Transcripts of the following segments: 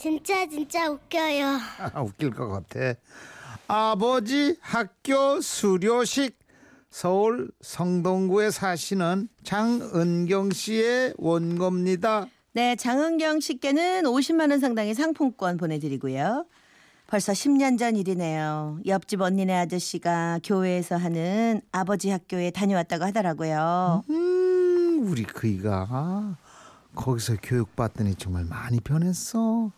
진짜 진짜 웃겨요. 아, 웃길 것 같아. 아버지 학교 수료식 서울 성동구에 사시는 장은경 씨의 원고입니다. 네, 장은경 씨께는 50만 원 상당의 상품권 보내드리고요. 벌써 10년 전 일이네요. 옆집 언니네 아저씨가 교회에서 하는 아버지 학교에 다녀왔다고 하더라고요. 음, 우리 그이가 거기서 교육받더니 정말 많이 변했어.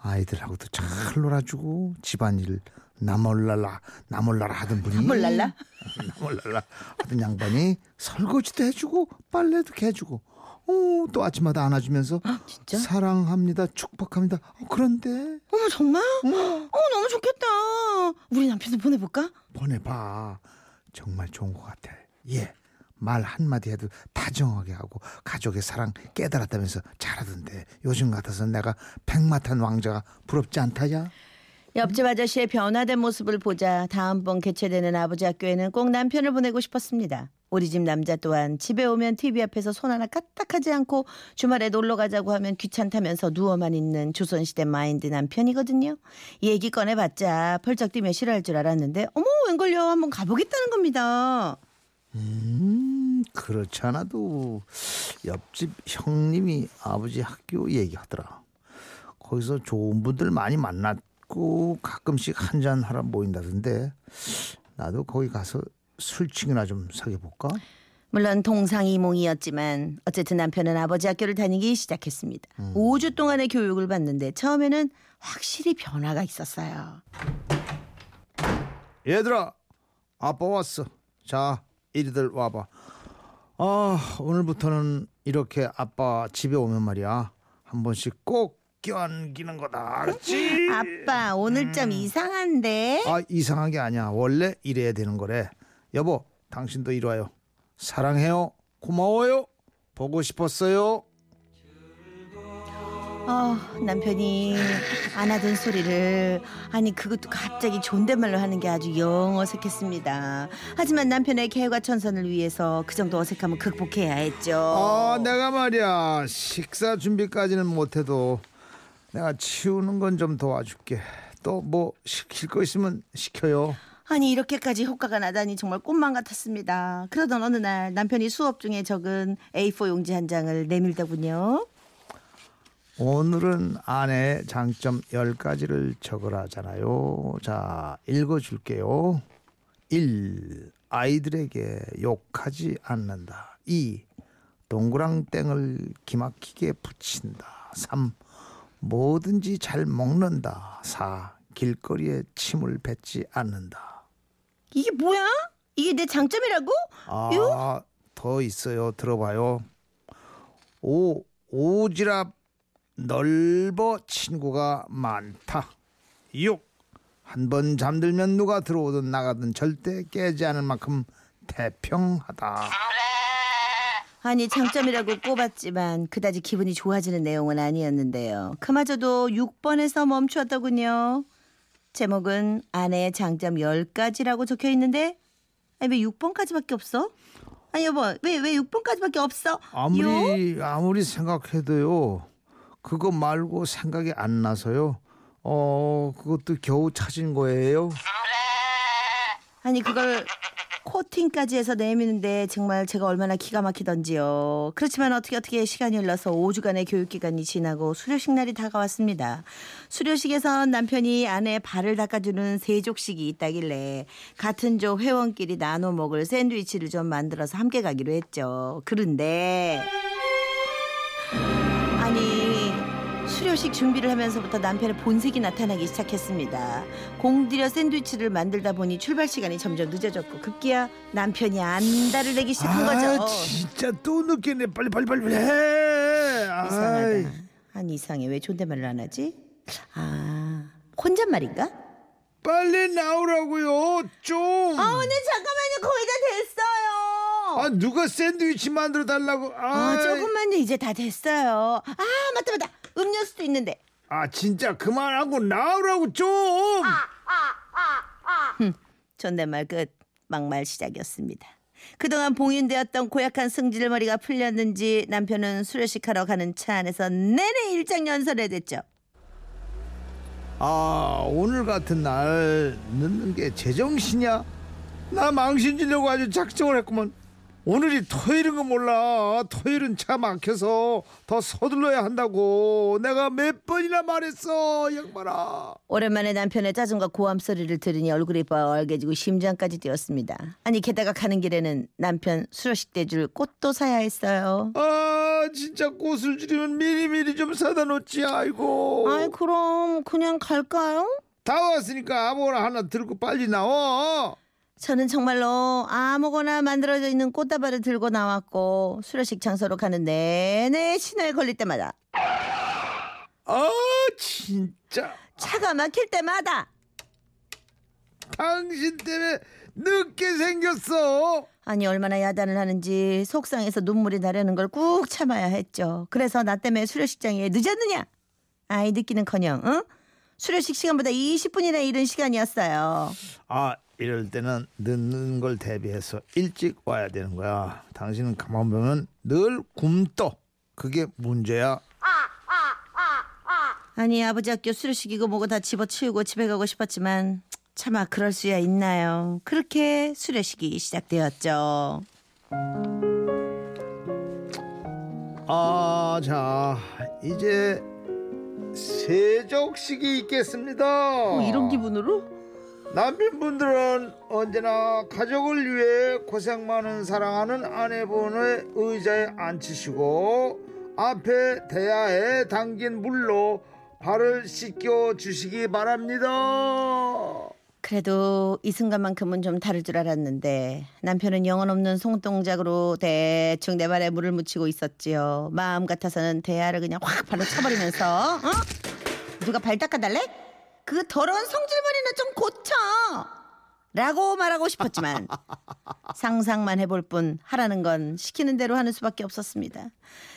아이들하고도 잘 놀아주고 집안일 나몰라라 나몰라라 하던 분이 나몰랄라? 나몰라라 하던 양반이 설거지도 해주고 빨래도 해주고 어, 또 아침마다 안아주면서 진짜? 사랑합니다 축복합니다 어, 그런데 어머 정말? 어 너무 좋겠다. 우리 남편도 보내볼까? 보내봐 정말 좋은 것 같아 예 말 한마디 해도 다정하게 하고 가족의 사랑 깨달았다면서 잘하던데 요즘 같아서 내가 백마탄 왕자가 부럽지 않다야 옆집 아저씨의 변화된 모습을 보자 다음번 개최되는 아버지 학교에는 꼭 남편을 보내고 싶었습니다. 우리 집 남자 또한 집에 오면 TV 앞에서 손 하나 까딱하지 않고 주말에 놀러 가자고 하면 귀찮다면서 누워만 있는 조선시대 마인드 남편이거든요. 얘기 꺼내봤자 펄쩍 뛰며 싫어할 줄 알았는데 어머 웬걸요 한번 가보겠다는 겁니다. 음 그렇지 않아도 옆집 형님이 아버지 학교 얘기하더라 거기서 좋은 분들 많이 만났고 가끔씩 한잔 하러 모인다던데 나도 거기 가서 술친이나 좀 사귀어 볼까? 물론 동상이몽이었지만 어쨌든 남편은 아버지 학교를 다니기 시작했습니다. 5주 동안의 교육을 받는데 처음에는 확실히 변화가 있었어요. 얘들아 아빠 왔어 자 이리들 와봐. 아 오늘부터는 이렇게 아빠 집에 오면 말이야. 한 번씩 꼭 껴안기는 거다. 알았지? 아빠 오늘 좀 이상한데? 아 이상한 게 아니야. 원래 이래야 되는 거래. 여보 당신도 이리 와요. 사랑해요. 고마워요. 보고 싶었어요 어, 남편이 안 하던 소리를 아니 그것도 갑자기 존댓말로 하는 게 아주 영 어색했습니다. 하지만 남편의 개과 천선을 위해서 그 정도 어색함은 극복해야 했죠. 아 내가 말이야 식사 준비까지는 못해도 내가 치우는 건 좀 도와줄게 또 뭐 시킬 거 있으면 시켜요 아니 이렇게까지 효과가 나다니 정말 꿈만 같았습니다. 그러던 어느 날 남편이 수업 중에 적은 A4 용지 한 장을 내밀더군요. 오늘은 아내의 장점 10가지를 적으라잖아요. 자, 읽어줄게요. 1. 아이들에게 욕하지 않는다. 2. 동그랑땡을 기막히게 붙인다. 3. 뭐든지 잘 먹는다. 4. 길거리에 침을 뱉지 않는다. 이게 뭐야? 이게 내 장점이라고? 아, 더 있어요. 들어봐요. 5. 오지랖 넓어 친구가 많다. 6. 한 번 잠들면 누가 들어오든 나가든 절대 깨지 않을 만큼 태평하다. 아니 장점이라고 꼽았지만 그다지 기분이 좋아지는 내용은 아니었는데요. 그마저도 6번에서 멈추었더군요. 제목은 아내의 장점 10가지라고 적혀 있는데 아니 왜 6번까지밖에 없어? 아니 여보 왜 왜 6번까지밖에 없어? 요? 아무리 아무리 생각해도요. 그거 말고 생각이 안 나서요. 어, 그것도 겨우 찾은 거예요. 아니 그걸 코팅까지 해서 내미는데 정말 제가 얼마나 기가 막히던지요. 그렇지만 어떻게 어떻게 시간이 흘러서 5주간의 교육 기간이 지나고 수료식 날이 다가왔습니다. 수료식에선 남편이 아내 발을 닦아주는 세족식이 있다길래 같은 조 회원끼리 나눠 먹을 샌드위치를 좀 만들어서 함께 가기로 했죠. 그런데 수료식 준비를 하면서부터 남편의 본색이 나타나기 시작했습니다. 공들여 샌드위치를 만들다 보니 출발 시간이 점점 늦어졌고 급기야 남편이 안달을 내기 시작한 아, 거죠. 진짜 또 늦겠네. 빨리 빨리 빨리 해. 이상하다. 아니 이상해. 왜 존댓말을 안 하지? 아 혼잣말인가? 빨리 나오라고요. 좀. 아 오늘 잠깐만요. 거의 다 됐어요. 아 누가 샌드위치 만들어 달라고? 아, 아 조금만요. 이제 다 됐어요. 아 맞다 맞다. 음료수도 있는데. 아 진짜 그만하고 나오라고 좀. 존댓말 끝 막말 시작이었습니다. 그동안 봉인되었던 고약한 승질머리가 풀렸는지 남편은 수료식 하러 가는 차 안에서 내내 일장 연설에 됐죠. 아 오늘 같은 날 늦는 게 제정신이야? 나 망신 주려고 아주 작정을 했구먼. 오늘이 토요일인 거 몰라. 토요일은 차 막혀서 더 서둘러야 한다고. 내가 몇 번이나 말했어, 양반아. 오랜만에 남편의 짜증과 고함 소리를 들으니 얼굴이 빨개지고 심장까지 뛰었습니다. 아니 게다가 가는 길에는 남편 수료식 때 줄 꽃도 사야 했어요. 아 진짜 꽃을 주려면 미리미리 좀 사다 놓지. 아이고. 아이 그럼 그냥 갈까요? 다 왔으니까 아무거나 하나 들고 빨리 나와. 저는 정말로 아무거나 만들어져 있는 꽃다발을 들고 나왔고 수료식 장소로 가는 내내 신호에 걸릴 때마다 아 진짜 차가 막힐 때마다 당신 때문에 늦게 생겼어. 아니 얼마나 야단을 하는지 속상해서 눈물이 나려는 걸 꾹 참아야 했죠. 그래서 나 때문에 수료식장에 늦었느냐? 아이 늦기는커녕 응? 수료식 시간보다 20분이나 이른 시간이었어요. 아 이럴 때는 늦는 걸 대비해서 일찍 와야 되는 거야. 당신은 가만 보면 늘 굶떠. 그게 문제야. 아니 아버지 학교 수료식이고 뭐고 다 집어치우고 집에 가고 싶었지만 차마 그럴 수야 있나요. 그렇게 수료식이 시작되었죠. 아, 자 이제 세족식이 있겠습니다. 어, 이런 기분으로? 남편분들은 언제나 가족을 위해 고생 많은 사랑하는 아내분의 의자에 앉히시고 앞에 대야에 담긴 물로 발을 씻겨 주시기 바랍니다. 그래도 이 순간만큼은 좀 다를 줄 알았는데 남편은 영혼 없는 손동작으로 대충 내 발에 물을 묻히고 있었지요. 마음 같아서는 대야를 그냥 확 발로 쳐버리면서 어? 누가 발 닦아달래? 그 더러운 성질머리는 좀 고쳐! 라고 말하고 싶었지만 상상만 해볼 뿐 하라는 건 시키는 대로 하는 수밖에 없었습니다.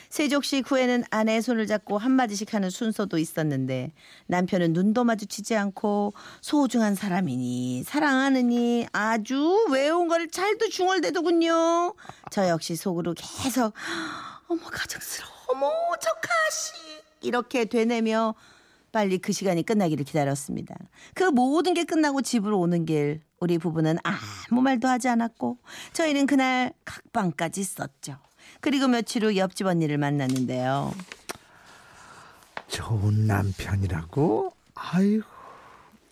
세족식 후에는 아내의 손을 잡고 한마디씩 하는 순서도 있었는데 남편은 눈도 마주치지 않고 소중한 사람이니 사랑하느니 아주 외운 걸 잘도 중얼대더군요. 저 역시 속으로 계속 어머 가정스러워 어머 저카시 이렇게 되뇌며 빨리 그 시간이 끝나기를 기다렸습니다. 그 모든 게 끝나고 집으로 오는 길 우리 부부는 아무 말도 하지 않았고 저희는 그날 각방까지 썼죠. 그리고 며칠 후 옆집 언니를 만났는데요. 좋은 남편이라고? 아이고,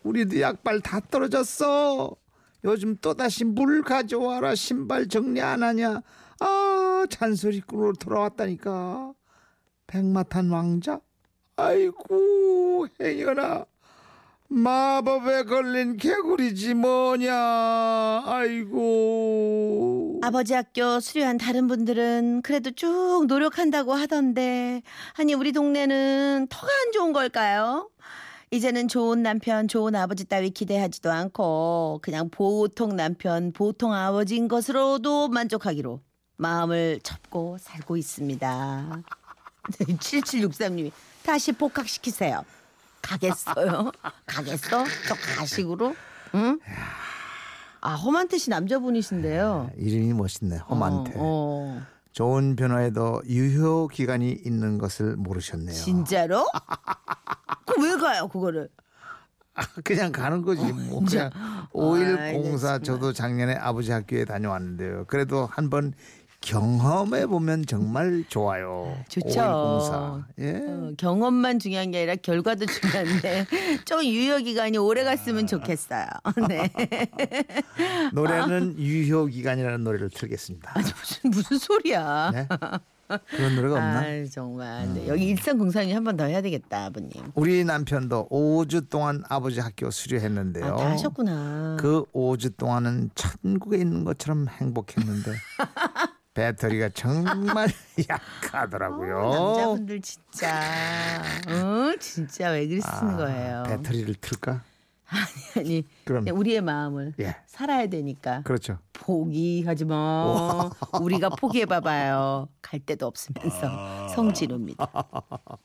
우리도 약발 다 떨어졌어. 요즘 또다시 물 가져와라. 신발 정리 안 하냐? 아, 잔소리꾼으로 돌아왔다니까. 백마탄 왕자? 아이고, 행여나. 마법에 걸린 개구리지 뭐냐. 아이고. 아버지 학교 수료한 다른 분들은 그래도 쭉 노력한다고 하던데 아니 우리 동네는 터가 안 좋은 걸까요? 이제는 좋은 남편, 좋은 아버지 따위 기대하지도 않고 그냥 보통 남편, 보통 아버지인 것으로도 만족하기로 마음을 접고 살고 있습니다. 7763님이 다시 복학시키세요. 가겠어요? 가겠어? 저 가식으로? 응? 아 험한태 씨 남자분이신데요. 이름이 멋있네. 험한테. 어, 어. 좋은 변화에도 유효 기간이 있는 것을 모르셨네요. 진짜로? 그왜 가요 그거를? 그냥 가는 거지 뭐 진짜. 그냥 5일 아이, 공사 네, 저도 작년에 아버지 학교에 다녀왔는데요. 그래도 한 번 경험해 보면 정말 좋아요. 좋죠. 5일 공사. 예. 어, 경험만 중요한 게 아니라 결과도 중요한데 좀 유효 기간이 오래 갔으면 좋겠어요. 네. 노래는 유효 기간이라는 노래를 틀겠습니다. 무슨 무슨 소리야? 네? 그런 노래가 없나? 음. 아 정말 네. 여기 일산공사님 한 번 더 해야 되겠다 아버님. 우리 남편도 5주 동안 아버지 학교 수료했는데요. 아, 다 하셨구나. 그 5주 동안은 천국에 있는 것처럼 행복했는데 배터리가 정말 약하더라고요. 어, 남자분들 진짜, 어 진짜 왜 그러시는 아, 거예요? 배터리를 틀까? 아니. 그냥 우리의 마음을 예. 살아야 되니까 그렇죠. 포기하지 마. 우리가 포기해 봐봐요. 갈 데도 없으면서 성진우입니다.